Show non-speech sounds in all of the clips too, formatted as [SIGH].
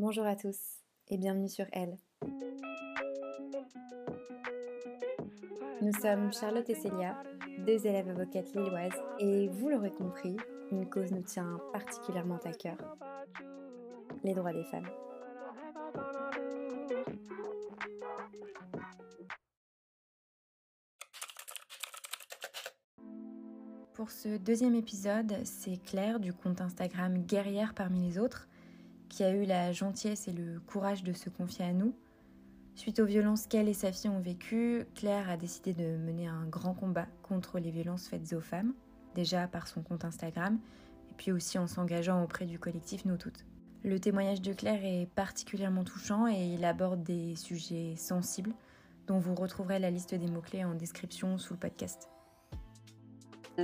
Bonjour à tous et bienvenue sur Elle. Nous sommes Charlotte et Célia, deux élèves avocates lilloises, et vous l'aurez compris, une cause nous tient particulièrement à cœur les droits des femmes. Pour ce deuxième épisode, c'est Claire du compte Instagram Guerrière parmi les autres qui a eu la gentillesse et le courage de se confier à nous. Suite aux violences qu'elle et sa fille ont vécues, Claire a décidé de mener un grand combat contre les violences faites aux femmes, déjà par son compte Instagram, et puis aussi en s'engageant auprès du collectif Nous Toutes. Le témoignage de Claire est particulièrement touchant et il aborde des sujets sensibles dont vous retrouverez la liste des mots-clés en description sous le podcast.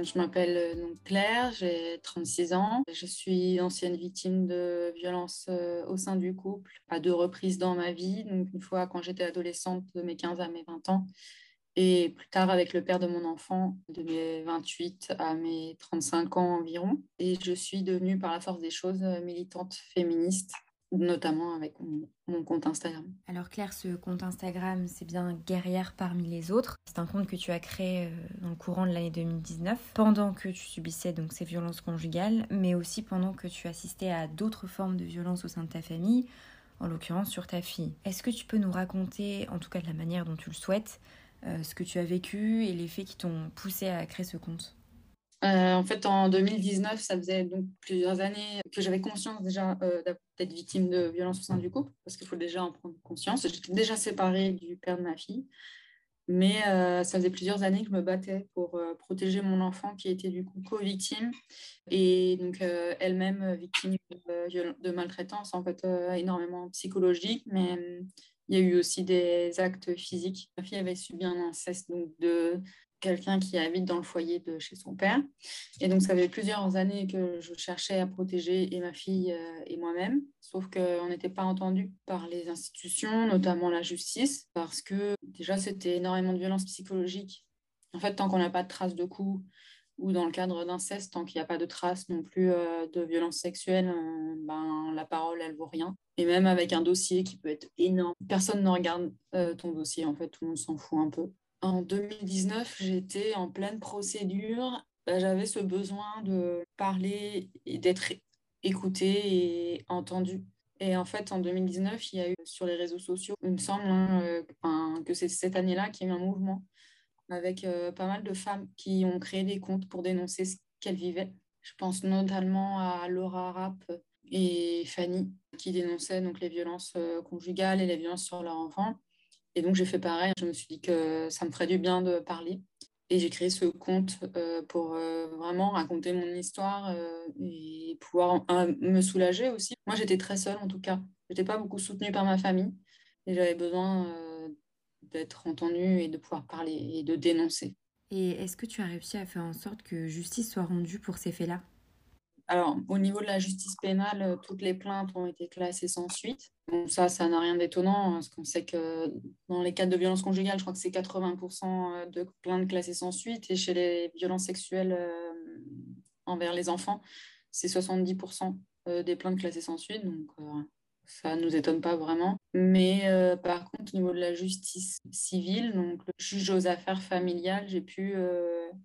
Je m'appelle euh, Claire, j'ai 36 ans. Je suis ancienne victime de violences euh, au sein du couple à deux reprises dans ma vie. Donc une fois quand j'étais adolescente de mes 15 à mes 20 ans et plus tard avec le père de mon enfant de mes 28 à mes 35 ans environ. Et je suis devenue par la force des choses militante féministe notamment avec mon, compte Instagram. Alors Claire, ce compte Instagram, c'est bien Guerrière parmi les autres. C'est un compte que tu as créé euh, dans le courant de l'année 2019, pendant que tu subissais donc ces violences conjugales, mais aussi pendant que tu assistais à d'autres formes de violences au sein de ta famille, en l'occurrence sur ta fille. Est-ce que tu peux nous raconter, en tout cas de la manière dont tu le souhaites, euh, ce que tu as vécu et les faits qui t'ont poussé à créer ce compte? Euh, en fait, en 2019, ça faisait donc plusieurs années que j'avais conscience déjà euh, d'être victime de violences au sein du couple, parce qu'il faut déjà en prendre conscience. J'étais déjà séparée du père de ma fille, mais euh, ça faisait plusieurs années que je me battais pour protéger mon enfant qui était du coup co-victime et donc elle-même victime de, maltraitance, en fait, énormément psychologique, mais il y a eu aussi des actes physiques. Ma fille avait subi un inceste donc de quelqu'un qui habite dans le foyer de chez son père. Et donc, ça fait plusieurs années que je cherchais à protéger et ma fille euh, et moi-même, sauf qu'on n'était pas entendu par les institutions, notamment la justice, parce que déjà, c'était énormément de violence psychologique. En fait, tant qu'on n'a pas de traces de coups ou dans le cadre d'inceste, tant qu'il n'y a pas de traces non plus euh, de violence sexuelle, euh, ben, la parole, elle vaut rien. Et même avec un dossier qui peut être énorme, personne ne regarde ton dossier, en fait, tout le monde s'en fout un peu. En 2019, j'étais en pleine procédure. Bah, j'avais ce besoin de parler et d'être écoutée et entendue. Et en fait, en 2019, il y a eu sur les réseaux sociaux, il me semble hein, euh, que c'est cette année-là qu'il y a eu un mouvement avec euh, pas mal de femmes qui ont créé des comptes pour dénoncer ce qu'elles vivaient. Je pense notamment à Laura Rapp et Fanny qui dénonçaient donc les violences euh, conjugales et les violences sur leur enfant. Et donc, j'ai fait pareil. Je me suis dit que ça me ferait du bien de parler. Et j'ai créé ce compte euh, pour euh, vraiment raconter mon histoire euh, et pouvoir me soulager aussi. Moi, j'étais très seule en tout cas. Je n'étais pas beaucoup soutenue par ma famille et j'avais besoin d'être entendue et de pouvoir parler et de dénoncer. Et est-ce que tu as réussi à faire en sorte que justice soit rendue pour ces faits-là? Alors, au niveau de la justice pénale, euh, toutes les plaintes ont été classées sans suite. Bon, ça, ça n'a rien d'étonnant, hein, parce qu'on sait que dans les cas de violences conjugales, je crois que c'est 80% euh, de plaintes classées sans suite, et chez les violences sexuelles euh, envers les enfants, c'est 70% des plaintes classées sans suite, donc ça ne nous étonne pas vraiment. Mais par contre, au niveau de la justice civile, donc le juge aux affaires familiales, j'ai pu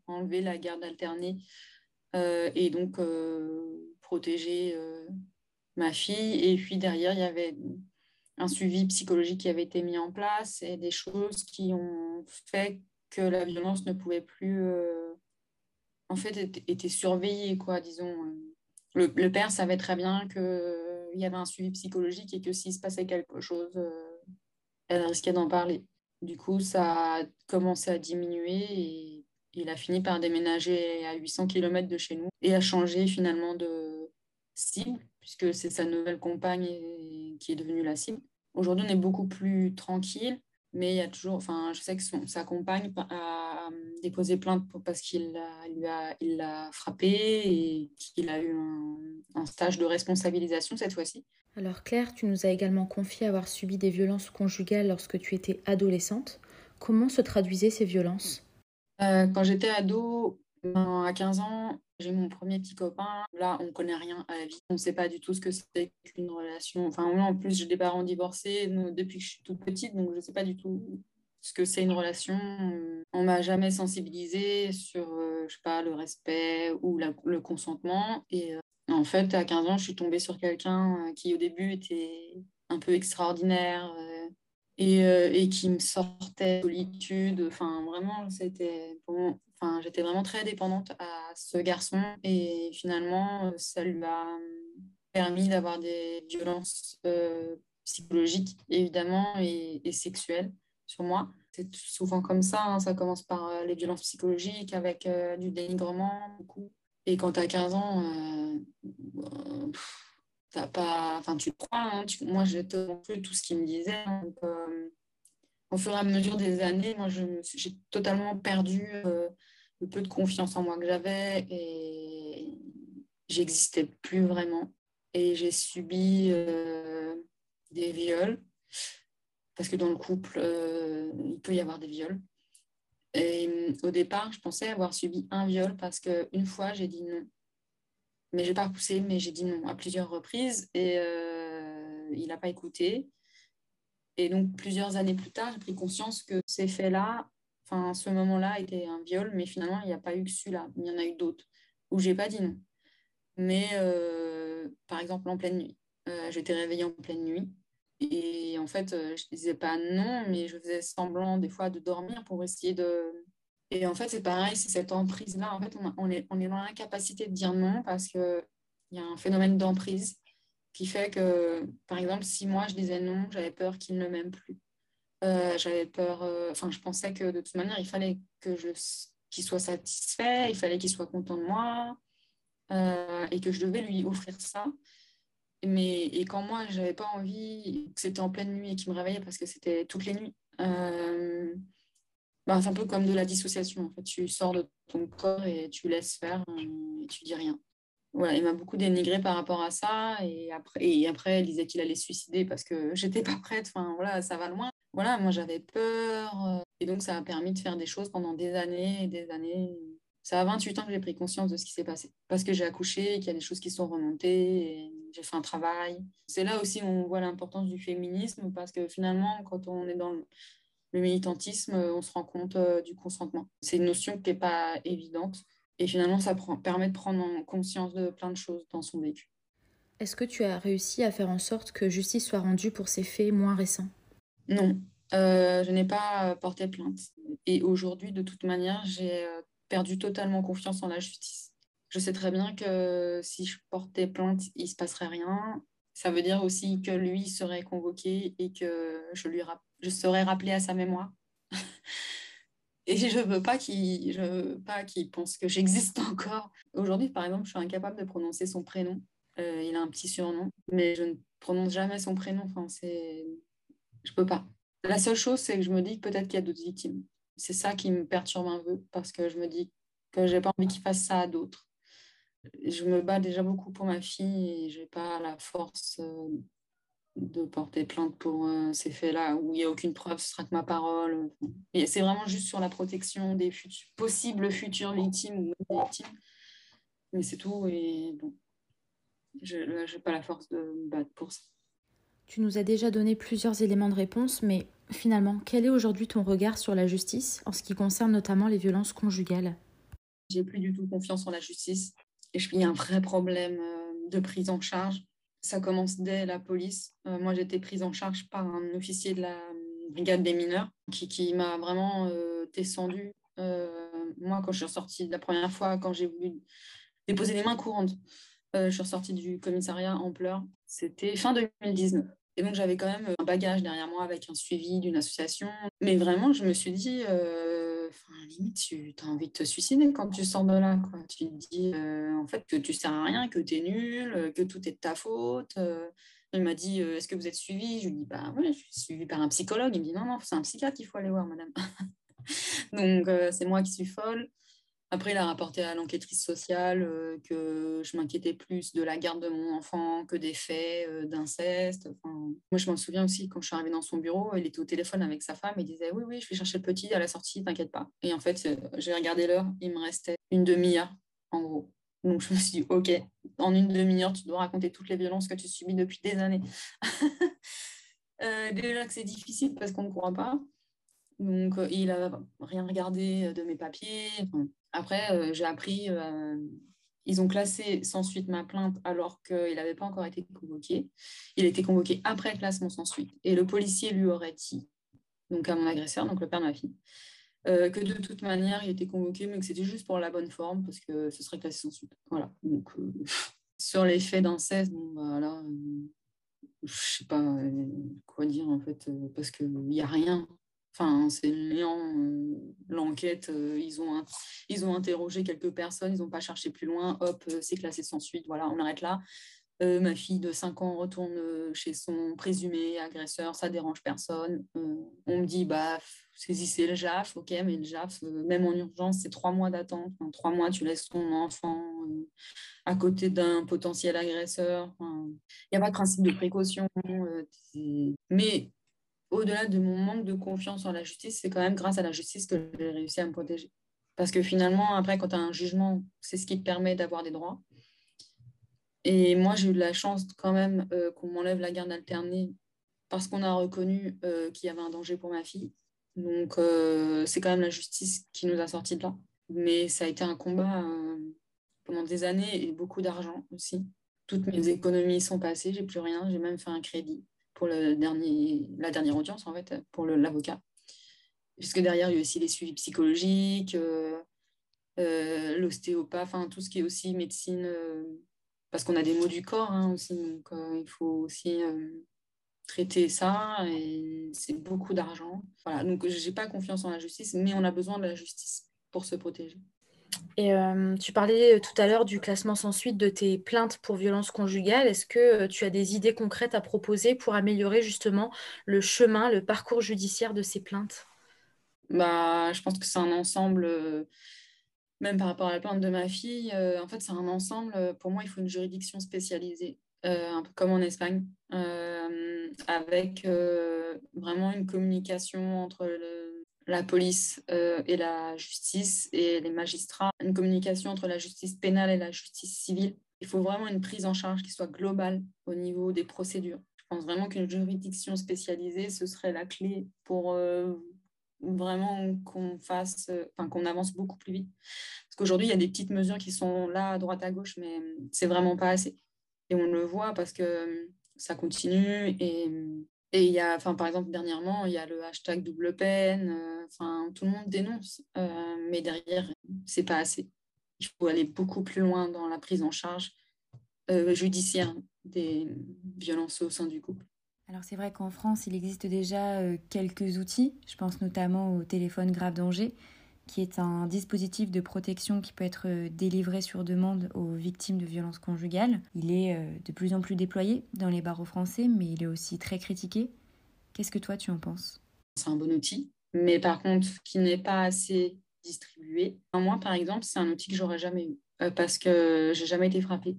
enlever la garde alternée et donc euh, protéger euh, ma fille. Et puis derrière, il y avait un suivi psychologique qui avait été mis en place et des choses qui ont fait que la violence ne pouvait plus, en fait, était surveillée, quoi, disons. Le, père savait très bien qu'il y avait un suivi psychologique et que s'il se passait quelque chose, elle risquait d'en parler. Du coup, ça a commencé à diminuer il a fini par déménager à 800 km de chez nous et a changé finalement de cible, puisque c'est sa nouvelle compagne qui est devenue la cible. Aujourd'hui, on est beaucoup plus tranquille, mais il y a toujours, enfin, je sais que sa compagne a déposé plainte parce qu'il l'a il a frappé et qu'il a eu un, un stage de responsabilisation cette fois-ci. Alors Claire, tu nous as également confié avoir subi des violences conjugales lorsque tu étais adolescente. Comment se traduisaient ces violences? Euh, quand j'étais ado, ben, À 15 ans, j'ai mon premier petit copain. Là, on ne connaît rien à la vie. On ne sait pas du tout ce que c'est qu'une relation. Enfin, moi, en plus, j'ai des parents divorcés depuis que je suis toute petite, donc je ne sais pas du tout ce que c'est une relation. On m'a jamais sensibilisée sur, euh, je sais pas, le respect ou le consentement. Et euh, en fait, à 15 ans, je suis tombée sur quelqu'un qui, au début, était un peu extraordinaire et, et, qui me sortait de solitude. Enfin, vraiment, enfin, j'étais vraiment très dépendante à ce garçon. Et finalement, ça lui a permis d'avoir des violences psychologiques, évidemment, et, sexuelles sur moi. C'est souvent comme ça, hein. ça commence par euh, les violences psychologiques avec euh, du dénigrement, beaucoup. Et quand tu as 15 ans, euh, t'as pas, enfin, tu crois, hein. moi j'ai plus tout ce qu'il me disait. Hein. Donc, au fur et à mesure des années, moi j'ai totalement perdu le peu de confiance en moi que j'avais et j'existais plus vraiment. Et j'ai subi des viols parce que dans le couple, euh, il peut y avoir des viols. Et euh, au départ, je pensais avoir subi un viol parce qu'une fois, j'ai dit non. Mais j'ai pas repoussé, mais j'ai dit non à plusieurs reprises et euh, il n'a pas écouté. Et donc, plusieurs années plus tard, j'ai pris conscience que ces faits-là, enfin, ce moment-là était un viol, mais finalement, il n'y a pas eu que celui-là. Il y en a eu d'autres où j'ai pas dit non. Mais par exemple, en pleine nuit. J'étais réveillée en pleine nuit et en fait, euh, je disais pas non, mais je faisais semblant des fois de dormir pour essayer de. Et en fait, c'est pareil, c'est cette emprise-là. En fait, on, est, on est dans l'incapacité de dire non parce qu'il y a un phénomène d'emprise qui fait que, par exemple, si moi je disais non, j'avais peur qu'il ne m'aime plus. Euh, j'avais peur, euh, enfin, je pensais que de toute manière, il fallait que je qu'il soit satisfait, il fallait qu'il soit content de moi et que je devais lui offrir ça. Mais, et quand moi, je n'avais pas envie, c'était en pleine nuit et qu'il me réveillait parce que c'était toutes les nuits, euh, bah, c'est un peu comme de la dissociation. En fait. Tu sors de ton corps et tu laisses faire et tu dis rien. Voilà, il m'a beaucoup dénigré par rapport à ça. Et après, et après il disait qu'il allait se suicider parce que [LAUGHS] j'étais pas prête. Enfin, voilà, ça va loin. Voilà, moi, j'avais peur. Et donc, ça a permis de faire des choses pendant des années et des années. Ça a 28 ans que j'ai pris conscience de ce qui s'est passé. Parce que j'ai accouché, qu'il y a des choses qui sont remontées, j'ai fait un travail. C'est là aussi où on voit l'importance du féminisme, parce que finalement, quand on est dans le, militantisme, on se rend compte euh, du consentement. C'est une notion qui n'est pas évidente. Et finalement, ça permet de prendre conscience de plein de choses dans son vécu. Est-ce que tu as réussi à faire en sorte que justice soit rendue pour ces faits moins récents? Non, euh, je n'ai pas porté plainte. Et aujourd'hui, de toute manière, j'ai euh, perdu totalement confiance en la justice. Je sais très bien que si je portais plainte, il ne se passerait rien. Ça veut dire aussi que lui serait convoqué et que je lui je serais rappelé à sa mémoire. [LAUGHS] et je ne veux pas qu'il qu'il pense que j'existe [LAUGHS] encore. Aujourd'hui, par exemple, je suis incapable de prononcer son prénom. Euh, il a un petit surnom, mais je ne prononce jamais son prénom. Enfin. Je peux pas. La seule chose, c'est que je me dis que peut-être qu'il y a d'autres victimes c'est ça qui me perturbe un peu parce que je me dis que j'ai pas envie qu'il fasse ça à d'autres. Je me bats déjà beaucoup pour ma fille et j'ai pas la force euh, de porter plainte pour euh, ces faits-là où il n'y a aucune preuve, ce sera que ma parole. Et c'est vraiment juste sur la protection des possibles futures victimes ou victimes. Mais c'est tout et bon, je n'ai pas la force de me battre pour ça. Tu nous as déjà donné plusieurs éléments de réponse, mais finalement, quel est aujourd'hui ton regard sur la justice en ce qui concerne notamment les violences conjugales? J'ai plus du tout confiance en la justice je y a un vrai problème euh, de prise en charge. Ça commence dès la police. Euh, moi, été prise en charge par un officier de la brigade des mineurs qui, m'a vraiment euh, descendu. moi, quand je suis ressortie la première fois, quand j'ai voulu déposer les mains courantes, je suis ressortie du commissariat en pleurs. C'était fin 2019. Et donc, j'avais quand même un bagage derrière moi avec un suivi d'une association. Mais vraiment, je me suis dit, euh, limite, tu as envie de te suicider quand tu sors de là. Quoi. Tu te dis, euh, en fait, que tu sers à rien, que tu es nul, que tout est de ta faute. Il m'a dit, est-ce que vous êtes suivi? Je lui dis, bah oui, je suis suivi par un psychologue. Il me dit, non, non, c'est un psychiatre qu'il faut aller voir, madame. [LAUGHS] donc, c'est moi qui suis folle. Après, il a rapporté à l'enquêtrice sociale euh, que je m'inquiétais plus de la garde de mon enfant que des faits euh, d'inceste. moi, je m'en souviens aussi, quand je suis arrivée dans son bureau, il était au téléphone avec sa femme et disait Oui, oui, je vais chercher le petit à la sortie, t'inquiète pas. Et en fait, euh, j'ai regardé l'heure, il me restait une demi-heure, en gros. Donc, je me suis dit Ok, en une demi-heure, tu dois raconter toutes les violences que tu subis depuis des années. [LAUGHS] déjà que c'est difficile parce qu'on ne croit pas. Donc, il n'a rien regardé de mes papiers. Après, euh, j'ai appris, euh, ils ont classé sans suite ma plainte alors qu'il n'avait pas encore été convoqué. Il a été convoqué après classement sans suite. Et le policier lui aurait dit, donc à mon agresseur, donc le père de ma fille, euh, que de toute manière, il était convoqué, mais que c'était juste pour la bonne forme, parce que ce serait classé sans suite. Voilà. Donc, [LAUGHS] sur les faits d'inceste, bon, bah, sais pas quoi dire, en fait, parce qu'il n'y a rien. Enfin, c'est euh, l'enquête. Euh, ils, ont, ils ont interrogé quelques personnes, ils n'ont pas cherché plus loin. Hop, euh, c'est classé sans suite. Voilà, on arrête là. ma fille de 5 ans retourne chez son présumé agresseur, ça dérange personne. on me dit, bah, saisissez le JAF, ok, mais le JAF, même en urgence, c'est trois mois d'attente. En trois mois, tu laisses ton enfant à côté d'un potentiel agresseur. Il n'y a pas de principe de précaution. mais au-delà de mon manque de confiance en la justice, c'est quand même grâce à la justice que j'ai réussi à me protéger. Parce que finalement, après, quand tu as un jugement, c'est ce qui te permet d'avoir des droits. Et moi, j'ai eu la chance quand même euh, qu'on m'enlève la garde alternée parce qu'on a reconnu euh, qu'il y avait un danger pour ma fille. Donc, euh, c'est quand même la justice qui nous a sortis de là. Mais ça a été un combat pendant des années et beaucoup d'argent aussi. Toutes mes économies sont passées, j'ai plus rien, j'ai même fait un crédit la dernière audience, en fait, pour l'avocat. Puisque derrière, il y a aussi les suivis psychologiques, euh, euh, l'ostéopathe, enfin, tout ce qui est aussi médecine, euh, parce qu'on a des maux du corps hein, aussi, donc il faut aussi traiter ça, et c'est beaucoup d'argent. Voilà, donc je n'ai pas confiance en la justice, mais on a besoin de la justice pour se protéger. Et euh, tu parlais euh, tout à l'heure du classement sans suite de tes plaintes pour violence conjugale. Est-ce que euh, tu as des idées concrètes à proposer pour améliorer justement le chemin, le parcours judiciaire de ces plaintes? Bah, Je pense que c'est un ensemble, même par rapport à la plainte de ma fille, en fait c'est un ensemble. Pour moi, il faut une juridiction spécialisée, un peu comme en Espagne, avec vraiment une communication entre le la police euh, et la justice et les magistrats, une communication entre la justice pénale et la justice civile. Il faut vraiment une prise en charge qui soit globale au niveau des procédures. Je pense vraiment qu'une juridiction spécialisée, ce serait la clé pour euh, vraiment qu'on fasse, enfin qu'on avance beaucoup plus vite. Parce qu'aujourd'hui, il y a des petites mesures qui sont là à droite à gauche, mais c'est vraiment pas assez. Et on le voit parce que ça continue et et il y a, enfin, par exemple, dernièrement, il y a le hashtag double peine. Euh, enfin, tout le monde dénonce, euh, mais derrière, c'est pas assez. Il faut aller beaucoup plus loin dans la prise en charge euh, judiciaire des violences au sein du couple. Alors c'est vrai qu'en France, il existe déjà quelques outils. Je pense notamment au téléphone grave danger, qui est un dispositif de protection qui peut être délivré sur demande aux victimes de violences conjugales. Il est de plus en plus déployé dans les barreaux français, mais il est aussi très critiqué. Qu'est-ce que toi tu en penses? C'est un bon outil, mais par contre, qui n'est pas assez distribué. Moi, par exemple, c'est un outil que j'aurais jamais eu euh, parce que j'ai jamais été frappée.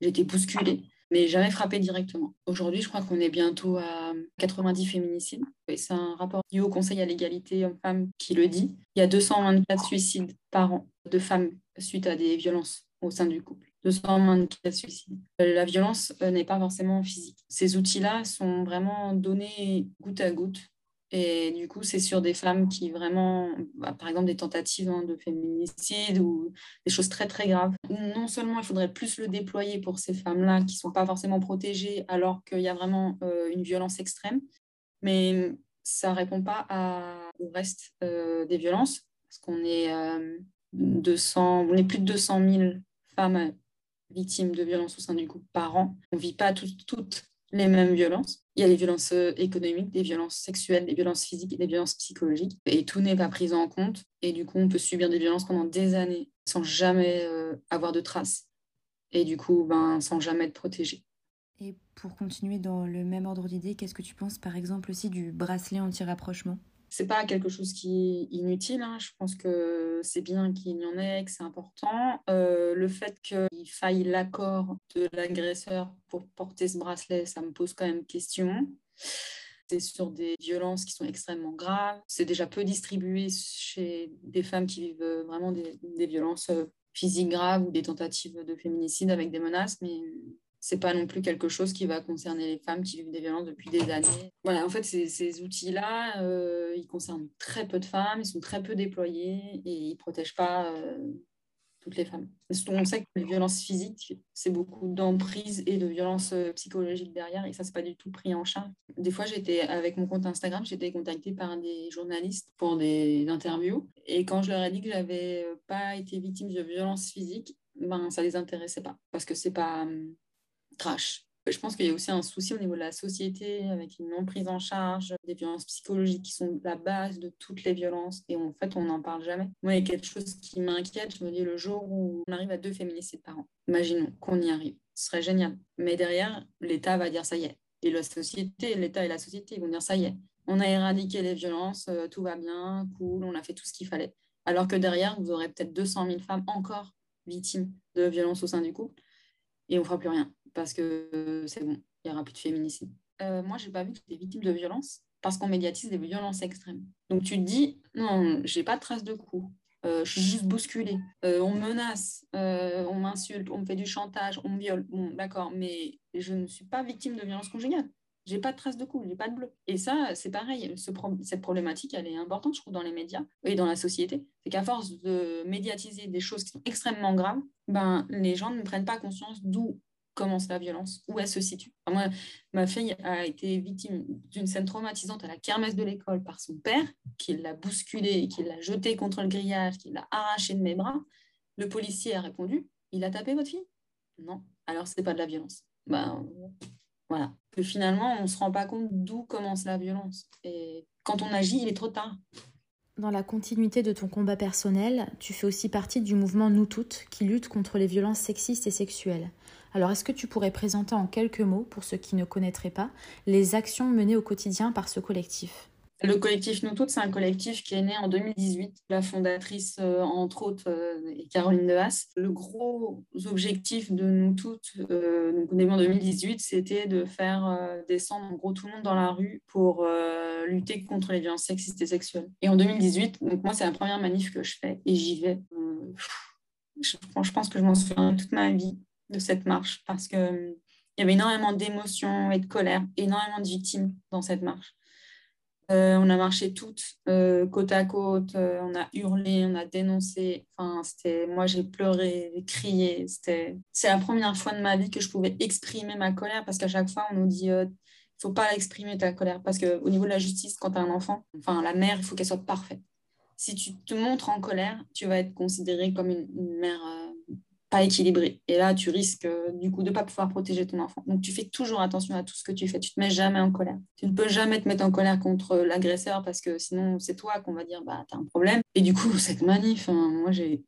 J'ai été bousculée, mais jamais frappée directement. Aujourd'hui, je crois qu'on est bientôt à 90 féminicides. C'est un rapport du Haut Conseil à l'égalité hommes-femmes qui le dit. Il y a 224 suicides par an de femmes suite à des violences au sein du couple. 224 suicides. Euh, la violence euh, n'est pas forcément physique. Ces outils-là sont vraiment donnés goutte à goutte. Et du coup, c'est sur des femmes qui vraiment, bah, par exemple, des tentatives hein, de féminicide ou des choses très, très graves. Non seulement il faudrait plus le déployer pour ces femmes-là qui ne sont pas forcément protégées alors qu'il y a vraiment euh, une violence extrême, mais ça ne répond pas au reste des violences, parce qu'on est, 200, on est plus de 200 000 femmes victimes de violences au sein du couple par an. On ne vit pas toutes les mêmes violences. Il y a les violences euh, économiques, des violences sexuelles, des violences physiques et des violences psychologiques. Et tout n'est pas pris en compte. Et du coup, on peut subir des violences pendant des années sans jamais euh, avoir de traces. Et du coup, ben, sans jamais être protégé. Et pour continuer dans le même ordre d'idée, qu'est-ce que tu penses par exemple aussi du bracelet anti-rapprochement? C'est pas quelque chose qui est inutile. Hein. Je pense que c'est bien qu'il y en ait, que c'est important. Euh, le fait qu'il faille l'accord de l'agresseur pour porter ce bracelet, ça me pose quand même question. C'est sur des violences qui sont extrêmement graves. C'est déjà peu distribué chez des femmes qui vivent vraiment des, des violences euh, physiques graves ou des tentatives de féminicide avec des menaces, mais c'est pas non plus quelque chose qui va concerner les femmes qui vivent des violences depuis des années. Voilà, en fait, ces, outils-là, euh, ils concernent très peu de femmes, ils sont très peu déployés et ils protègent pas euh, toutes les femmes. On sait que les violences physiques, c'est beaucoup d'emprise et de violences euh, psychologiques derrière et ça, c'est pas du tout pris en charge. Des fois, j'étais avec mon compte Instagram, j'étais contactée par des journalistes pour des interviews et quand je leur ai dit que j'avais pas été victime de violences physiques, ben ça les intéressait pas parce que c'est pas trash. Je pense qu'il y a aussi un souci au niveau de la société avec une non prise en charge des violences psychologiques qui sont la base de toutes les violences et en fait on n'en parle jamais. Moi il y a quelque chose qui m'inquiète, je me dis le jour où on arrive à deux féminicides par an, imaginons qu'on y arrive, ce serait génial. Mais derrière l'État va dire ça y est. Et la société, l'État et la société vont dire ça y est, on a éradiqué les violences, euh, tout va bien, cool, on a fait tout ce qu'il fallait. Alors que derrière vous aurez peut-être 200 000 femmes encore victimes de violences au sein du couple et on ne fera plus rien parce que c'est bon, il n'y aura plus de féminicide. Euh, moi, je n'ai pas vu que j'étais victime de violence parce qu'on médiatise des violences extrêmes. Donc tu te dis, non, j'ai pas de traces de coups, euh, je suis juste bousculée, euh, on me menace, on m'insulte, on me fait du chantage, on me viole. Bon, d'accord, mais je ne suis pas victime de violence conjugale. J'ai pas de traces de coups, j'ai pas de bleu. Et ça, c'est pareil. cette problématique, elle est importante, je trouve, dans les médias et dans la société. C'est qu'à force de médiatiser des choses qui sont extrêmement graves, ben, les gens ne prennent pas conscience d'où commence la violence, où elle se situe. moi, ma fille a été victime d'une scène traumatisante à la kermesse de l'école par son père, qui l'a bousculée, qui l'a jetée contre le grillage, qui l'a arrachée de mes bras. Le policier a répondu Il a tapé votre fille? Non. Alors, ce n'est pas de la violence. Ben, voilà. Que finalement, on ne se rend pas compte d'où commence la violence. Et quand on agit, il est trop tard. Dans la continuité de ton combat personnel, tu fais aussi partie du mouvement Nous Toutes qui lutte contre les violences sexistes et sexuelles. Alors est-ce que tu pourrais présenter en quelques mots, pour ceux qui ne connaîtraient pas, les actions menées au quotidien par ce collectif? Le collectif Nous Toutes, c'est un collectif qui est né en 2018. La fondatrice, euh, entre autres, euh, est Caroline Dehas. Le gros objectif de Nous Toutes, euh, donc au début en 2018, c'était de faire descendre en gros tout le monde dans la rue pour lutter contre les violences sexistes et sexuelles. Et en 2018, donc moi, c'est la première manif que je fais et j'y vais. Je pense que je m'en souviens toute ma vie de cette marche parce qu'il il y avait énormément d'émotions et de colère, énormément de victimes dans cette marche. Euh, on a marché toutes euh, côte à côte, euh, on a hurlé, on a dénoncé. Enfin, c'était, moi, j'ai pleuré, crié. C'était, c'est la première fois de ma vie que je pouvais exprimer ma colère parce qu'à chaque fois, on nous dit il faut pas exprimer ta colère parce qu'au niveau de la justice, quand tu as un enfant, enfin, la mère, il faut qu'elle soit parfaite. Si tu te montres en colère, tu vas être considérée comme une mère pas équilibré. Et là, tu risques euh, du coup de ne pas pouvoir protéger ton enfant. Donc, tu fais toujours attention à tout ce que tu fais. Tu te mets jamais en colère. Tu ne peux jamais te mettre en colère contre l'agresseur parce que sinon, c'est toi qu'on va dire, bah, tu as un problème. Et du coup, [LAUGHS] cette manif, hein, moi, [LAUGHS] j'ai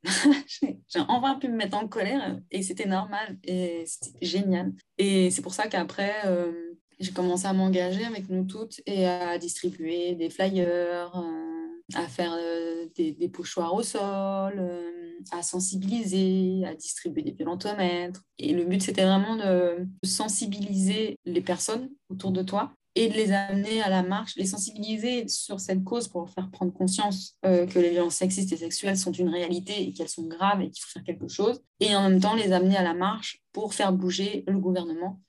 enfin pu me mettre en colère et c'était normal et c'était génial. Et c'est pour ça qu'après, euh, j'ai commencé à m'engager avec nous toutes et à distribuer des flyers, euh, à faire des, des, pochoirs au sol à sensibiliser, à distribuer des violentomètres. Et le but, c'était vraiment de sensibiliser les personnes autour de toi et de les amener à la marche, les sensibiliser sur cette cause pour leur faire prendre conscience euh, que les violences sexistes et sexuelles sont une réalité et qu'elles sont graves et qu'il faut faire quelque chose. Et en même temps, les amener à la marche pour faire bouger le gouvernement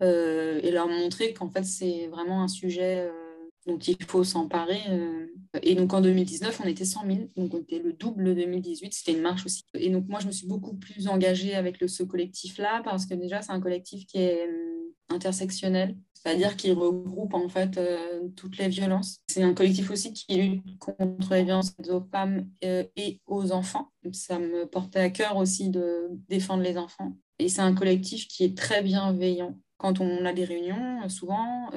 euh, et leur montrer qu'en fait, c'est vraiment un sujet euh, dont il faut s'emparer. Euh. Et donc en 2019, on était 100 000, donc on était le double de 2018, c'était une marche aussi. Et donc moi, je me suis beaucoup plus engagée avec ce collectif-là, parce que déjà, c'est un collectif qui est euh, intersectionnel, c'est-à-dire qui regroupe en fait euh, toutes les violences. C'est un collectif aussi qui lutte contre les violences aux femmes et aux enfants. Ça me portait à cœur aussi de défendre les enfants. Et c'est un collectif qui est très bienveillant. Quand on a des réunions, souvent,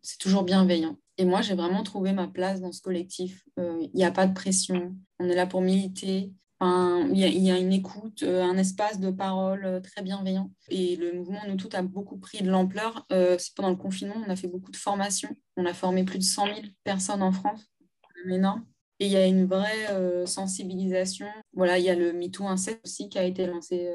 c'est toujours bienveillant. Et moi, j'ai vraiment trouvé ma place dans ce collectif. Il euh, n'y a pas de pression. On est là pour militer. Il y, a une écoute, euh, un espace de parole euh, très bienveillant. Et le mouvement Nous Toutes a beaucoup pris de l'ampleur. C'est pendant le confinement, on a fait beaucoup de formations. On a formé plus de 100 000 personnes en France. Et il y a une vraie sensibilisation. Voilà, il y a le MeToo Inceste aussi qui a été lancé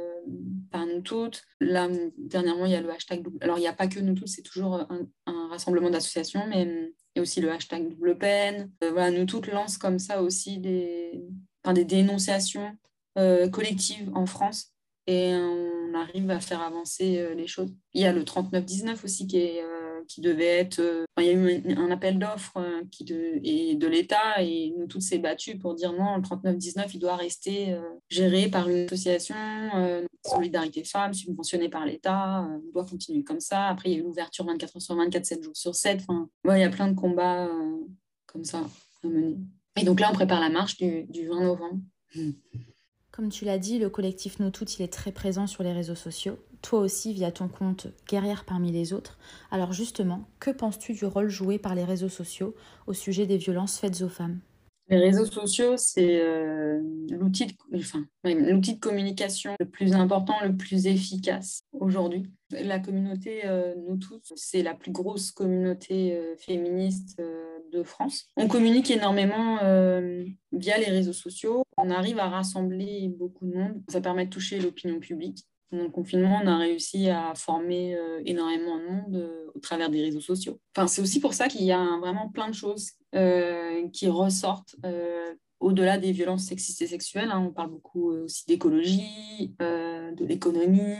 par nous toutes. Là, dernièrement, il y a le hashtag. Alors, il n'y a pas que nous toutes, c'est toujours un, rassemblement d'associations, mais il y a aussi le hashtag double peine. Euh, voilà, nous toutes lancent comme ça aussi des, enfin, des dénonciations collectives en France et on arrive à faire avancer les choses. Il y a le 3919 aussi qui est devait être. Euh, il y a eu un appel d'offres euh, qui de, et de l'État et nous toutes s'est battues pour dire non, le 3919, il doit rester euh, géré par une association, Solidarité Femmes, subventionnée par l'État, on doit continuer comme ça. Après, il y a eu l'ouverture 24 heures sur 24, 7 jours sur 7. Enfin, il y a plein de combats comme ça à mener. Et donc là, on prépare la marche du 20 novembre. Comme tu l'as dit, le collectif Nous Toutes, il est très présent sur les réseaux sociaux toi aussi via ton compte Guerrière parmi les autres. Alors justement, que penses-tu du rôle joué par les réseaux sociaux au sujet des violences faites aux femmes? Les réseaux sociaux, c'est euh, l'outil de, communication le plus important, le plus efficace aujourd'hui. La communauté, euh, nous tous, c'est la plus grosse communauté euh, féministe de France. On communique énormément via les réseaux sociaux. On arrive à rassembler beaucoup de monde. Ça permet de toucher l'opinion publique. Pendant le confinement, on a réussi à former euh, énormément de monde euh, au travers des réseaux sociaux. Enfin, c'est aussi pour ça qu'il y a vraiment plein de choses euh, qui ressortent au-delà des violences sexistes et sexuelles. Hein. On parle beaucoup aussi d'écologie, de l'économie.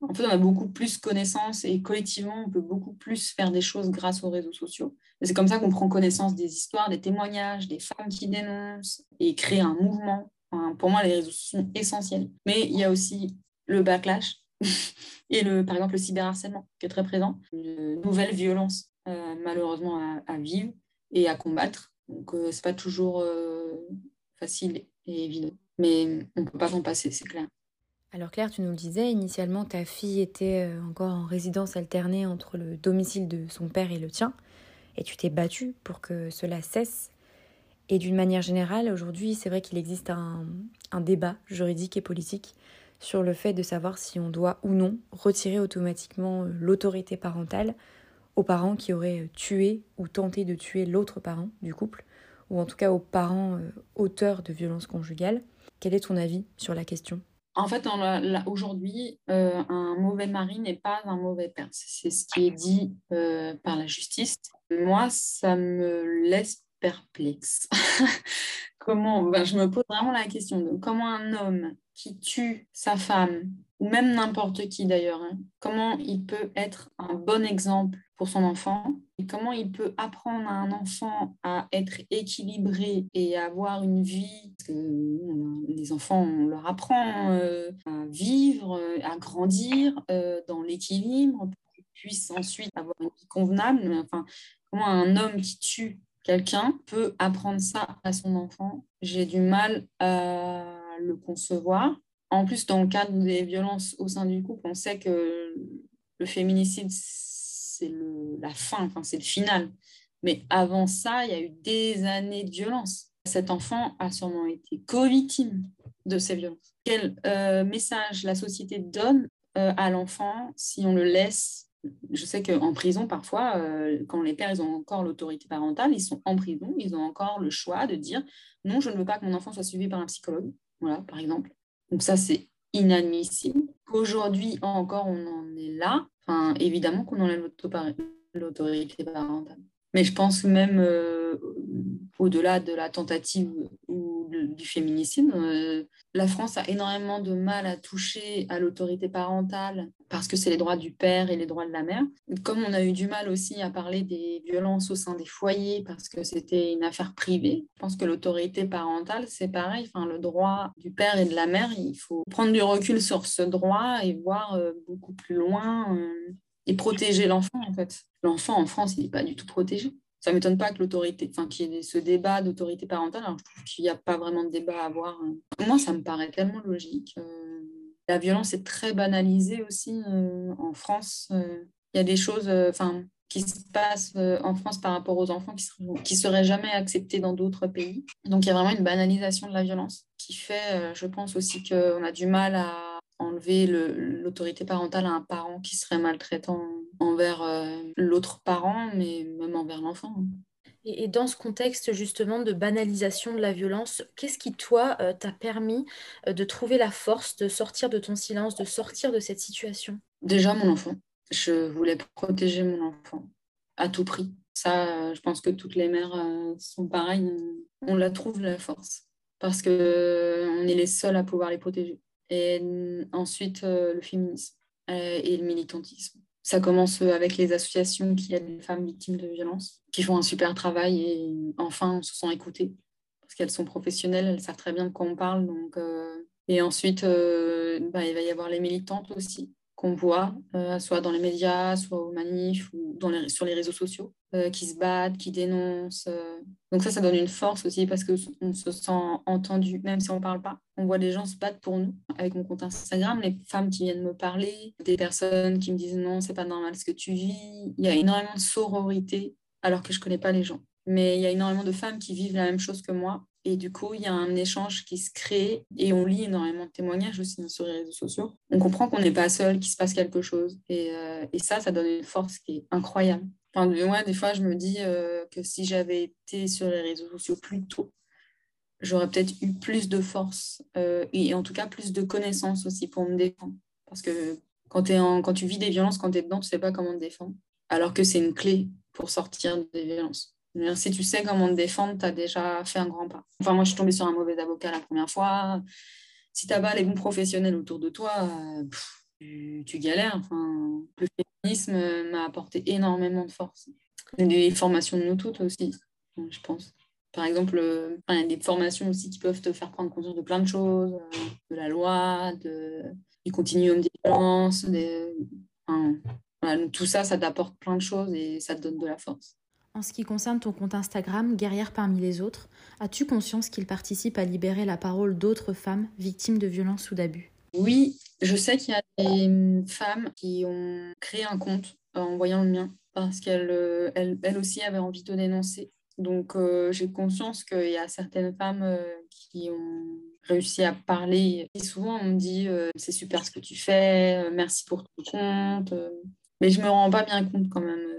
En fait, on a beaucoup plus connaissance et collectivement, on peut beaucoup plus faire des choses grâce aux réseaux sociaux. C'est comme ça qu'on prend connaissance des histoires, des témoignages, des femmes qui dénoncent et créer un mouvement. pour moi, les réseaux sont essentiels. Mais il y a aussi le backlash [LAUGHS] et le, par exemple le cyberharcèlement qui est très présent, une nouvelle violence euh, malheureusement à, vivre et à combattre. Donc euh, c'est pas toujours euh, facile et évident, mais on peut pas s'en passer, c'est clair. Alors Claire, tu nous le disais, initialement ta fille était encore en résidence alternée entre le domicile de son père et le tien, et tu t'es battue pour que cela cesse. Et d'une manière générale, aujourd'hui, c'est vrai qu'il existe un débat juridique et politique sur le fait de savoir si on doit ou non retirer automatiquement euh, l'autorité parentale aux parents qui auraient euh, tué ou tenté de tuer l'autre parent du couple, ou en tout cas aux parents euh, auteurs de violences conjugales. Quel est ton avis sur la question? En fait, aujourd'hui, un mauvais mari n'est pas un mauvais père. C'est ce qui est dit par la justice. Moi, ça me laisse perplexe. [LAUGHS] comment, ben, je me pose vraiment la question de comment un homme qui tue sa femme, ou même n'importe qui d'ailleurs, hein, comment il peut être un bon exemple pour son enfant et comment il peut apprendre à un enfant à être équilibré et à avoir une vie. Que les enfants, on leur apprend euh, à vivre, à grandir euh, dans l'équilibre pour qu'ils puissent ensuite avoir une vie convenable. Enfin, comment un homme qui tue quelqu'un peut apprendre ça à son enfant? J'ai du mal à le concevoir. En plus, dans le cadre des violences au sein du couple, on sait que le féminicide, c'est la fin, c'est le final. Mais avant ça, il y a eu des années de violence. Cet enfant a sûrement été co-victime de ces violences. Quel euh, message la société donne euh, à l'enfant si on le laisse? Je sais qu'en prison, parfois, euh, quand les pères ils ont encore l'autorité parentale, ils sont en prison, ils ont encore le choix de dire non, je ne veux pas que mon enfant soit suivi par un psychologue voilà, par exemple. Donc ça, c'est inadmissible. Aujourd'hui encore, on en est là. Enfin, évidemment qu'on enlève l'autorité parentale. Mais je pense même euh, au-delà de la tentative du féminicide, euh, la France a énormément de mal à toucher à l'autorité parentale parce que c'est les droits du père et les droits de la mère. Comme on a eu du mal aussi à parler des violences au sein des foyers parce que c'était une affaire privée, je pense que l'autorité parentale, c'est pareil. Enfin, le droit du père et de la mère, il faut prendre du recul sur ce droit et voir euh, beaucoup plus loin et protéger l'enfant en fait. L'enfant en France, il n'est pas du tout protégé. Ça ne m'étonne pas que l'autorité, enfin qu'il y ait ce débat d'autorité parentale. Alors je trouve qu'il n'y a pas vraiment de débat à avoir. Moi, ça me paraît tellement logique. Euh, la violence est très banalisée aussi euh, en France. Euh, il y a des choses, enfin qui se passent en France par rapport aux enfants qui seraient, qui seraient jamais acceptées dans d'autres pays. Donc il y a vraiment une banalisation de la violence qui fait, je pense aussi qu'on a du mal à enlever l'autorité parentale à un parent qui serait maltraitant envers euh, l'autre parent, mais même envers l'enfant. Et, dans ce contexte justement de banalisation de la violence, qu'est-ce qui, toi, euh, t'a permis euh, de trouver la force de sortir de ton silence, de sortir de cette situation? Déjà, mon enfant. Je voulais protéger mon enfant à tout prix. Ça, je pense que toutes les mères sont pareilles. On la trouve la force parce qu'on est les seuls à pouvoir les protéger. Et ensuite, le féminisme et le militantisme ça commence avec les associations qui aident les femmes victimes de violences, qui font un super travail et enfin on se sent écoutées parce qu'elles sont professionnelles, elles savent très bien de quoi on parle. Donc, euh, Et ensuite, euh, bah, il va y avoir les militantes aussi qu'on voit, euh, soit dans les médias, soit aux manifs ou sur les réseaux sociaux, euh, qui se battent, qui dénoncent. Euh. Donc ça, ça donne une force aussi parce qu'on se sent entendu, même si on ne parle pas. On voit des gens se battre pour nous. Avec mon compte Instagram, les femmes qui viennent me parler, des personnes qui me disent non, c'est pas normal ce que tu vis. Il y a énormément de sororité alors que je ne connais pas les gens. Mais il y a énormément de femmes qui vivent la même chose que moi et du coup, il y a un échange qui se crée et on lit énormément de témoignages aussi sur les réseaux sociaux. On comprend qu'on n'est pas seul, qu'il se passe quelque chose. Et, euh, ça, ça donne une force qui est incroyable. Enfin, moi, des fois, je me dis euh, que si j'avais été sur les réseaux sociaux plus tôt, j'aurais peut-être eu plus de force euh, et en tout cas plus de connaissances aussi pour me défendre. Parce que quand tu vis des violences, quand tu es dedans, tu ne sais pas comment te défendre. Alors que c'est une clé pour sortir des violences. Si tu sais comment te défendre, tu as déjà fait un grand pas. Enfin, moi, je suis tombée sur un mauvais avocat la première fois. Si tu n'as pas les bons professionnels autour de toi, tu, galères. Enfin, le féminisme m'a apporté énormément de force. Et des formations de nous toutes aussi, je pense. Par exemple, il y a des formations aussi qui peuvent te faire prendre conscience de plein de choses, de la loi, du continuum des violences. tout ça, ça t'apporte plein de choses et ça te donne de la force. En ce qui concerne ton compte Instagram, Guerrière parmi les autres, as-tu conscience qu'il participe à libérer la parole d'autres femmes victimes de violences ou d'abus? Oui, je sais qu'il y a des femmes qui ont créé un compte en voyant le mien parce qu'elles euh, aussi avaient envie de dénoncer. Donc euh, j'ai conscience qu'il y a certaines femmes euh, qui ont réussi à parler. Et souvent on me dit c'est super ce que tu fais, merci pour ton compte. Mais je me rends pas bien compte quand même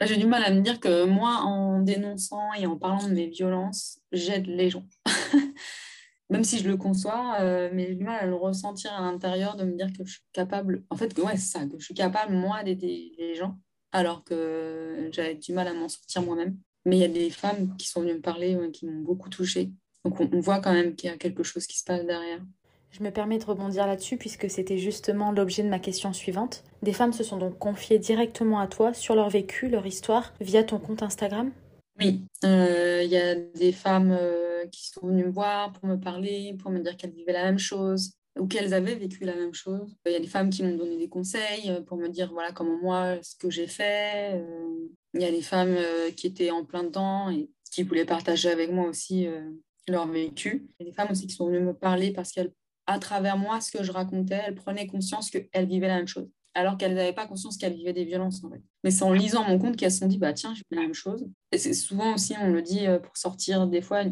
j'ai du mal à me dire que moi, en dénonçant et en parlant de mes violences, j'aide les gens. [LAUGHS] Même si je le conçois, euh, mais j'ai du mal à le ressentir à l'intérieur, de me dire que je suis capable, en fait, que ouais, ça, que je suis capable, moi, d'aider les gens, alors que j'avais du mal à m'en sortir moi-même. Mais il y a des femmes qui sont venues me parler, qui m'ont beaucoup touchée. Donc on voit quand même qu'il y a quelque chose qui se passe derrière. Je me permets de rebondir là-dessus puisque c'était justement l'objet de ma question suivante. Des femmes se sont donc confiées directement à toi sur leur vécu, leur histoire, via ton compte Instagram? Oui, euh, il y a des femmes euh, qui sont venues me voir pour me parler, pour me dire qu'elles vivaient la même chose ou qu'elles avaient vécu la même chose. Il y a des femmes qui m'ont donné des conseils euh, pour me dire voilà comment moi, ce que j'ai fait. Il y a des femmes qui étaient en plein dedans et qui voulaient partager avec moi aussi leur vécu. Il y a des femmes aussi qui sont venues me parler parce qu'elles à travers moi, ce que je racontais, elles prenaient conscience qu'elles vivaient la même chose. Alors qu'elles n'avaient pas conscience qu'elles vivaient des violences, en fait. Mais c'est en lisant mon compte qu'elles se sont dit, bah tiens, je vis la même chose. Et c'est souvent aussi, on le dit, euh, pour sortir des fois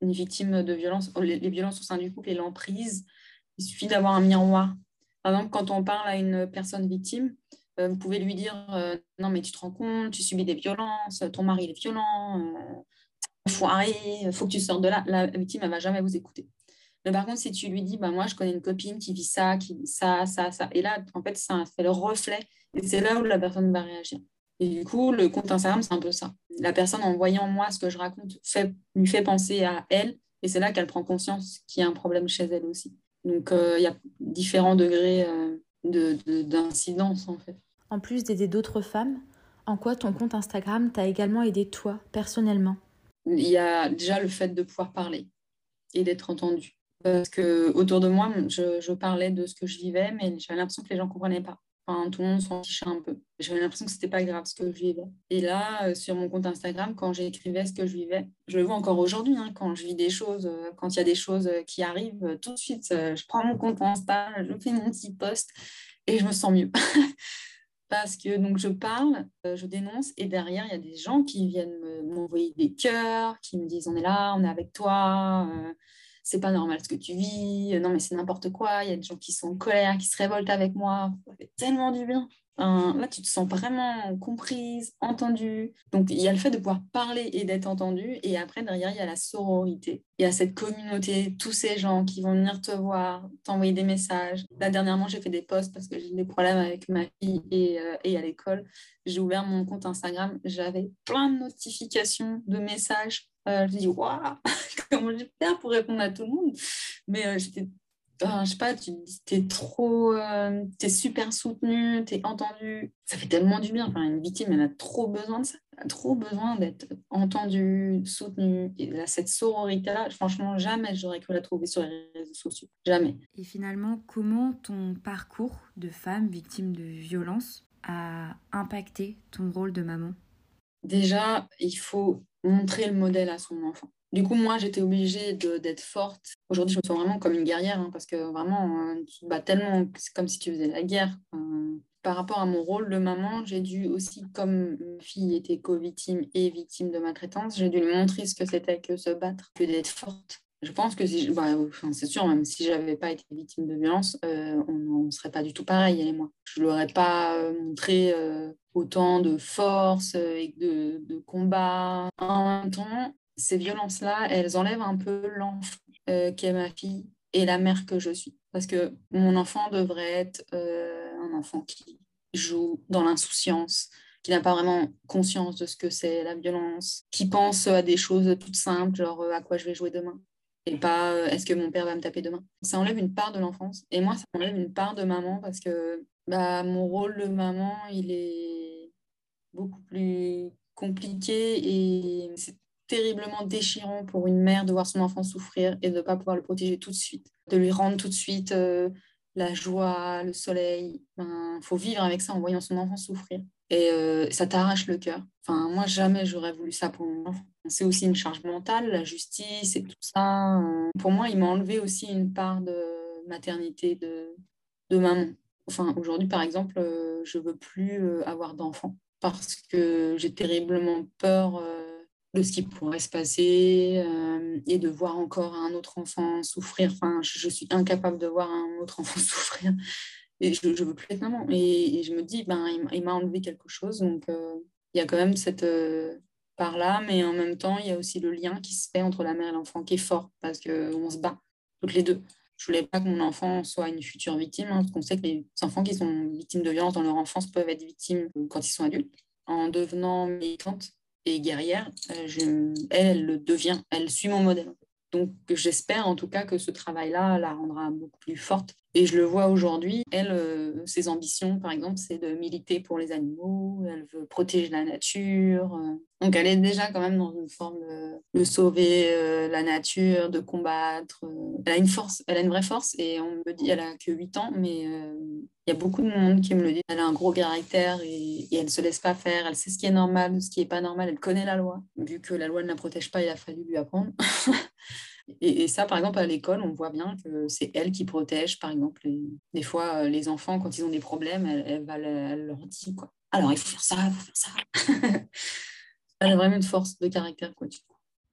une victime de violence, les, violences au sein du couple et l'emprise, il suffit d'avoir un miroir. Par exemple, quand on parle à une personne victime, euh, vous pouvez lui dire, euh, non mais tu te rends compte, tu subis des violences, ton mari est violent, foiré, il faut que tu sortes de là. La victime, elle ne va jamais vous écouter. Mais par contre, si tu lui dis, bah, moi, je connais une copine qui vit ça, qui vit ça, ça, ça, et là, en fait, ça fait le reflet, et c'est là où la personne va réagir. Et du coup, le compte Instagram, c'est un peu ça. La personne, en voyant moi ce que je raconte, fait, lui fait penser à elle, et c'est là qu'elle prend conscience qu'il y a un problème chez elle aussi. Donc, euh, il y a différents degrés euh, d'incidence, en fait. En plus d'aider d'autres femmes, en quoi ton compte Instagram t'a également aidé toi, personnellement? Il y a déjà le fait de pouvoir parler et d'être entendu parce que autour de moi, je, parlais de ce que je vivais, mais j'avais l'impression que les gens ne comprenaient pas. Enfin, tout le monde s'en fichait un peu. J'avais l'impression que ce n'était pas grave ce que je vivais. Et là, euh, sur mon compte Instagram, quand j'écrivais ce que je vivais, je le vois encore aujourd'hui, hein, quand je vis des choses, euh, quand il y a des choses euh, qui arrivent, tout de suite, je prends mon compte Insta, je fais mon petit post et je me sens mieux. [LAUGHS] parce que donc je parle, je dénonce, et derrière, il y a des gens qui viennent m'envoyer des cœurs, qui me disent on est là, on est avec toi c'est pas normal ce que tu vis, non mais c'est n'importe quoi, il y a des gens qui sont en colère, qui se révoltent avec moi, ça fait tellement du bien. Là, tu te sens vraiment comprise, entendue. Donc, il y a le fait de pouvoir parler et d'être entendue. Et après, derrière, il y a la sororité. Il y a cette communauté, tous ces gens qui vont venir te voir, t'envoyer des messages. Là, dernièrement, j'ai fait des posts parce que j'ai des problèmes avec ma fille et, euh, et à l'école. J'ai ouvert mon compte Instagram. J'avais plein de notifications, de messages. Euh, je me dis, waouh, [LAUGHS] comment je vais faire pour répondre à tout le monde? Mais euh, j'étais je sais pas, tu es trop, euh, tu es super soutenu, tu es entendu. Ça fait tellement du bien. Enfin, une victime, elle a trop besoin de ça. Elle a trop besoin d'être entendue, soutenue. Et là, cette sororité-là, franchement, jamais j'aurais cru la trouver sur les réseaux sociaux. Jamais. Et finalement, comment ton parcours de femme victime de violence a impacté ton rôle de maman? Déjà, il faut montrer le modèle à son enfant. Du coup, moi, j'étais obligée d'être forte. Aujourd'hui, je me sens vraiment comme une guerrière, hein, parce que vraiment, euh, tu bats tellement, c'est comme si tu faisais la guerre. par rapport à mon rôle de maman, j'ai dû aussi, comme ma fille était co-victime et victime de maltraitance, j'ai dû lui montrer ce que c'était que se battre, que d'être forte. Je pense que si, bah, c'est sûr, même si j'avais pas été victime de violence, euh, on ne serait pas du tout pareil, elle et moi. Je ai pas euh, montré autant de force et de combat. En même temps, ces violences-là, elles enlèvent un peu l'enfant euh, qui est ma fille et la mère que je suis. Parce que mon enfant devrait être euh, un enfant qui joue dans l'insouciance, qui n'a pas vraiment conscience de ce que c'est la violence, qui pense à des choses toutes simples, genre euh, à quoi je vais jouer demain, et pas est-ce que mon père va me taper demain. Ça enlève une part de l'enfance. Et moi, ça enlève une part de maman parce que bah, mon rôle de maman, il est beaucoup plus compliqué et c'est terriblement déchirant pour une mère de voir son enfant souffrir et de ne pas pouvoir le protéger tout de suite, de lui rendre tout de suite euh, la joie, le soleil. Il faut vivre avec ça en voyant son enfant souffrir. Et euh, ça t'arrache le cœur. Enfin, moi, jamais j'aurais voulu ça pour mon enfant. C'est aussi une charge mentale, la justice et tout ça. Pour moi, il m'a enlevé aussi une part de maternité de, maman. Enfin, aujourd'hui, par exemple, euh, je veux plus avoir d'enfant parce que j'ai terriblement peur de ce qui pourrait se passer euh, et de voir encore un autre enfant souffrir. Enfin, je, suis incapable de voir un autre [LAUGHS] enfant souffrir et je ne veux plus être maman. Et, je me dis, ben, il, m'a enlevé quelque chose. Donc, euh, il y a quand même cette euh, part-là, mais en même temps, il y a aussi le lien qui se fait entre la mère et l'enfant qui est fort parce qu'on se bat toutes les deux. Je voulais pas que mon enfant soit une future victime, hein, parce qu'on sait que les enfants qui sont victimes de violence dans leur enfance peuvent être victimes quand ils sont adultes. En devenant militante, et guerrière, euh, je, elle, le devient, elle suit mon modèle. Donc j'espère en tout cas que ce travail-là la rendra beaucoup plus forte. Et je le vois aujourd'hui, elle, euh, ses ambitions, par exemple, c'est de militer pour les animaux, elle veut protéger la nature. Euh. donc elle est déjà quand même dans une forme de, sauver la nature, de combattre. Elle a une force, elle a une vraie force et on me dit, elle a que 8 ans, mais il y a beaucoup de monde qui me le dit. Elle a un gros caractère et, elle ne se laisse pas faire. Elle sait ce qui est normal, ce qui n'est pas normal. Elle connaît la loi. Vu que la loi ne la protège pas, il a fallu lui apprendre. [LAUGHS] et, ça, par exemple, à l'école, on voit bien que c'est elle qui protège, par exemple, des fois, euh, les enfants, quand ils ont des problèmes, elle, va leur dire quoi. Alors, il faut faire ça, il faut faire ça. [LAUGHS] elle a vraiment une force de caractère, quoi,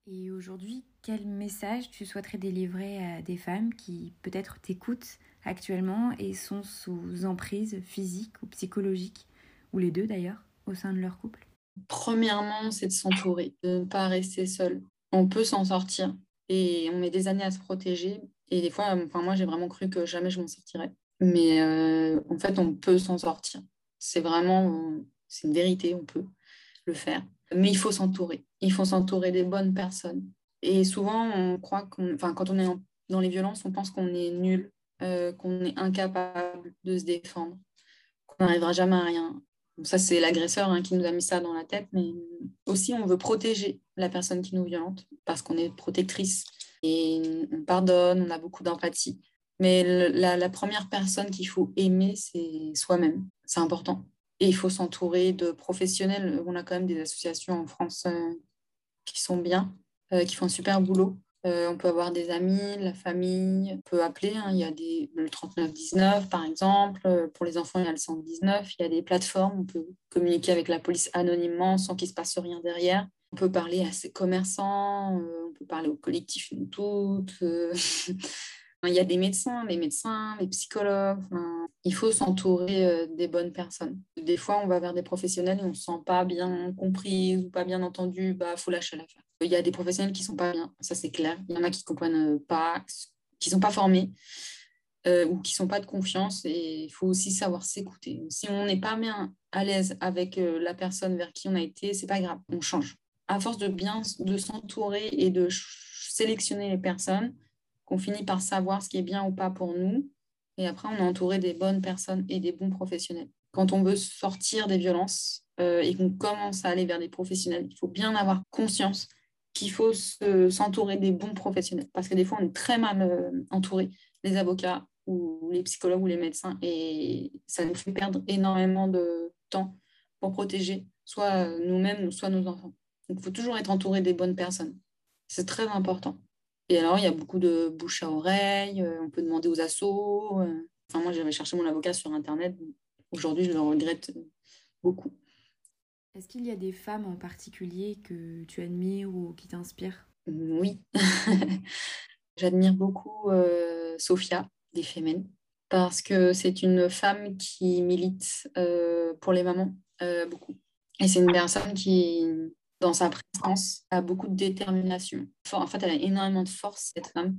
Et aujourd'hui, quel message tu souhaiterais délivrer à des femmes qui peut-être t'écoutent actuellement et sont sous emprise physique ou psychologique, ou les deux d'ailleurs, au sein de leur couple? Premièrement, c'est de s'entourer, de ne pas rester seul. On peut s'en sortir et on met des années à se protéger. Et des fois, enfin, moi, j'ai vraiment cru que jamais je m'en sortirais. Mais euh, en fait, on peut s'en sortir. C'est vraiment, c'est une vérité, on peut le faire. Mais il faut s'entourer. Il faut s'entourer des bonnes personnes. Et souvent, on croit qu'on, quand on est dans les violences, on pense qu'on est nul, euh, qu'on est incapable de se défendre, qu'on n'arrivera jamais à rien. Ça, c'est l'agresseur hein, qui nous a mis ça dans la tête, mais aussi on veut protéger la personne qui nous violente parce qu'on est protectrice et on pardonne, on a beaucoup d'empathie. Mais la, première personne qu'il faut aimer, c'est soi-même. C'est important. Et il faut s'entourer de professionnels. On a quand même des associations en France euh, qui sont bien, euh, qui font un super boulot. Euh, on peut avoir des amis, la famille, on peut appeler. Hein. il y a des, le 3919 par exemple. Euh, pour les enfants, il y a le 119. Il y a des plateformes. On peut communiquer avec la police anonymement sans qu'il se passe rien derrière. On peut parler à ses commerçants. Euh, on peut parler au collectif Une Toute. [LAUGHS] Il y a des médecins, les médecins, les psychologues. il faut s'entourer euh, des bonnes personnes. Des fois, on va vers des professionnels et on ne se sent pas bien compris ou pas bien entendu. Bah, faut lâcher l'affaire. Il y a des professionnels qui sont pas bien, ça c'est clair. Il y en a qui comprennent pas, qui sont pas formés. Euh, ou qui sont pas de confiance et il faut aussi savoir s'écouter. Si on n'est pas bien à l'aise avec euh, la personne vers qui on a été, c'est pas grave, on change. À force de bien de s'entourer et de sélectionner les personnes, qu'on finit par savoir ce qui est bien ou pas pour nous. Et après, on est entouré des bonnes personnes et des bons professionnels. Quand on veut sortir des violences euh, et qu'on commence à aller vers des professionnels, il faut bien avoir conscience qu'il faut s'entourer des bons professionnels. Parce que des fois, on est très mal euh, entouré, les avocats ou les psychologues ou les médecins, et ça nous fait perdre énormément de temps pour protéger soit nous-mêmes, soit nos enfants. Donc, il faut toujours être entouré des bonnes personnes. C'est très important. Et alors, il y a beaucoup de bouche à oreille, euh, on peut demander aux assos. Euh. Enfin, moi, j'avais cherché mon avocat sur Internet. Aujourd'hui, je le regrette beaucoup. Est-ce qu'il y a des femmes en particulier que tu admires ou qui t'inspirent? Oui. [LAUGHS] J'admire beaucoup euh, Sophia, des Femmes, parce que c'est une femme qui milite pour les mamans beaucoup. Et c'est une personne qui, dans sa présence, a beaucoup de détermination. En fait, elle a énormément de force, cette femme,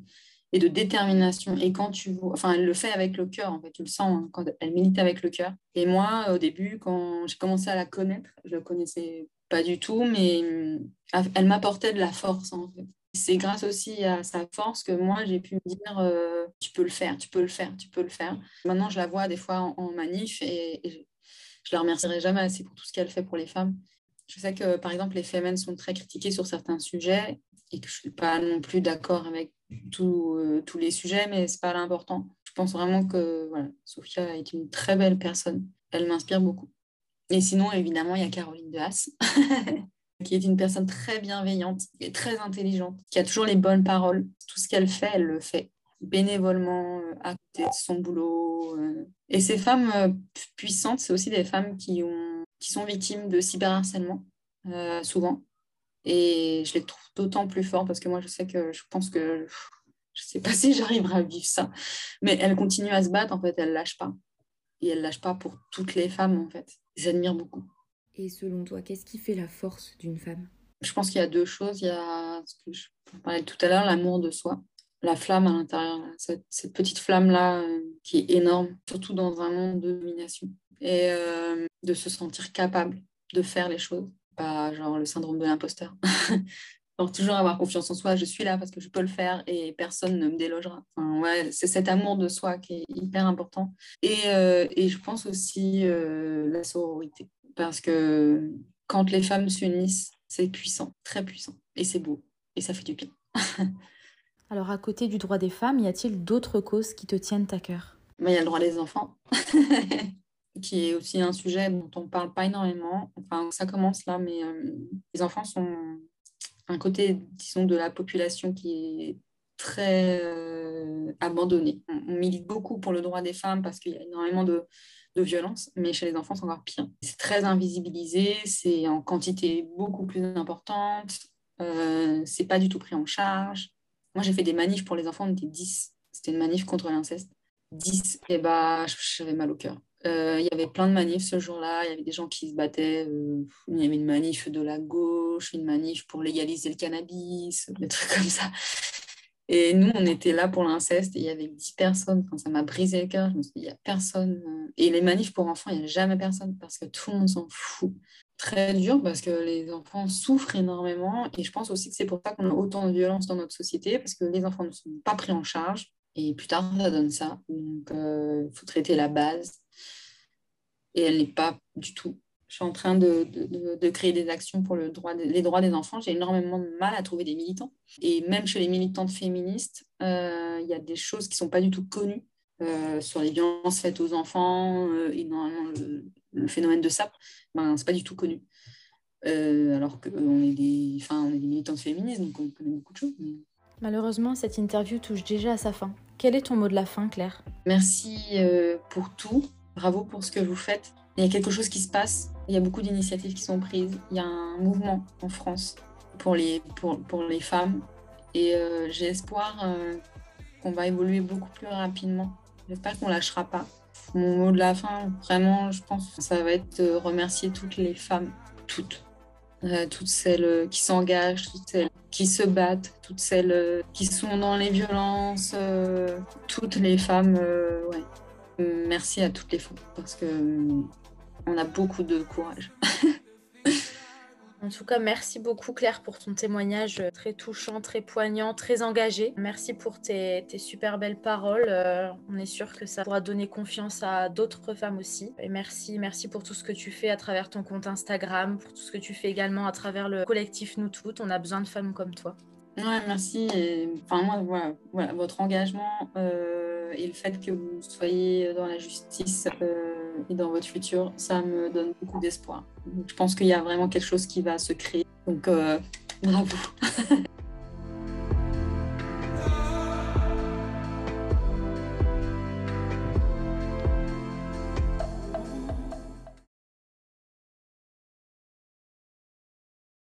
et de détermination. Et quand tu vois, enfin, elle le fait avec le cœur, en fait, tu le sens, hein, quand elle milite avec le cœur. Et moi, au début, quand j'ai commencé à la connaître, je la connaissais pas du tout, mais elle m'apportait de la force. C'est grâce aussi à sa force que moi, j'ai pu me dire, euh, tu peux le faire, tu peux le faire, tu peux le faire. Maintenant, je la vois des fois en, manif et, et je, je la remercierai jamais assez pour tout ce qu'elle fait pour les femmes. Je sais que, par exemple, les femmes sont très critiquées sur certains sujets et que je ne suis pas non plus d'accord avec euh, tous les sujets, mais ce n'est pas l'important. Je pense vraiment que voilà, Sophia est une très belle personne. Elle m'inspire beaucoup. Et sinon, évidemment, il y a Caroline de Haas, [LAUGHS] qui est une personne très bienveillante et très intelligente, qui a toujours les bonnes paroles. Tout ce qu'elle fait, elle le fait bénévolement euh, à côté de son boulot. Euh. Et ces femmes puissantes, c'est aussi des femmes qui ont qui sont victimes de cyberharcèlement, euh, souvent. Et je les trouve d'autant plus forts parce que moi, je sais que je pense que je ne sais pas [LAUGHS] si j'arriverai à vivre ça. Mais elles continuent à se battre, en fait, elles ne lâchent pas. Et elles ne lâchent pas pour toutes les femmes, en fait. J'admire beaucoup. Et selon toi, qu'est-ce qui fait la force d'une femme? Je pense qu'il y a deux choses. Il y a ce que je parlais tout à l'heure, l'amour de soi. La flamme à l'intérieur, cette, cette, petite flamme-là euh, qui est énorme, surtout dans un monde de domination et euh, de se sentir capable de faire les choses, pas genre le syndrome de l'imposteur. [LAUGHS] Pour toujours avoir confiance en soi, je suis là parce que je peux le faire et personne ne me délogera. Enfin, ouais, c'est cet amour de soi qui est hyper important. Et, euh, et je pense aussi euh, la sororité, parce que quand les femmes s'unissent, c'est puissant, très puissant, et c'est beau, et ça fait du bien. [LAUGHS] Alors à côté du droit des femmes, y a-t-il d'autres causes qui te tiennent à cœur? Il y a le droit des enfants. [LAUGHS] qui est aussi un sujet dont on ne parle pas énormément. Enfin, ça commence là, mais euh, les enfants sont un côté, disons, de la population qui est très euh, abandonné. On, milite beaucoup pour le droit des femmes parce qu'il y a énormément de, de violence, mais chez les enfants, c'est encore pire. C'est très invisibilisé, c'est en quantité beaucoup plus importante, euh, c'est pas du tout pris en charge. Moi, j'ai fait des manifs pour les enfants, on était 10. C'était une manif contre l'inceste. 10, et bah, j'avais mal au cœur. Euh, il y avait plein de manifs ce jour-là. Il y avait des gens qui se battaient. Euh, il y avait une manif de la gauche, une manif pour légaliser le cannabis, des trucs comme ça. Et nous, on était là pour l'inceste et il y avait 10 personnes. Quand ça m'a brisé le cœur, je me suis dit, il n'y a personne. Euh. Et les manifs pour enfants, il n'y a jamais personne parce que tout le monde s'en fout. Très dur parce que les enfants souffrent énormément. Et je pense aussi que c'est pour ça qu'on a autant de violence dans notre société parce que les enfants ne sont pas pris en charge. Et plus tard, ça donne ça. Donc, il faut traiter la base et elle n'est pas du tout. Je suis en train de, de, de créer des actions pour le droit les droits des enfants. J'ai énormément de mal à trouver des militants. Et même chez les militantes féministes, euh, il y a des choses qui ne sont pas du tout connues euh, sur les violences faites aux enfants euh, et normalement le, phénomène de SAP, ben, ce n'est pas du tout connu. alors qu'on est, des, enfin, on est des militantes féministes, donc on connaît beaucoup de choses. Malheureusement, cette interview touche déjà à sa fin. Quel est ton mot de la fin, Claire? Merci pour tout. Bravo pour ce que vous faites. Il y a quelque chose qui se passe. Il y a beaucoup d'initiatives qui sont prises. Il y a un mouvement en France pour les, pour, pour les femmes. Et euh, j'ai espoir euh, qu'on va évoluer beaucoup plus rapidement. J'espère qu'on lâchera pas. Mon mot de la fin, vraiment, je pense, ça va être de remercier toutes les femmes, toutes, euh, toutes celles qui s'engagent, toutes celles qui se battent, toutes celles qui sont dans les violences, euh, toutes les femmes. Euh, ouais. Merci à toutes les femmes parce que on a beaucoup de courage. [LAUGHS] En tout cas, merci beaucoup Claire pour ton témoignage très touchant, très poignant, très engagé. Merci pour tes, super belles paroles. Euh, on est sûr que ça pourra donner confiance à d'autres femmes aussi. Et merci, merci pour tout ce que tu fais à travers ton compte Instagram, pour tout ce que tu fais également à travers le collectif Nous Toutes. On a besoin de femmes comme toi. Ouais, merci. Enfin, voilà, votre engagement euh, et le fait que vous soyez dans la justice et dans votre futur, ça me donne beaucoup d'espoir. Je pense qu'il y a vraiment quelque chose qui va se créer. Donc, euh, bravo. [LAUGHS]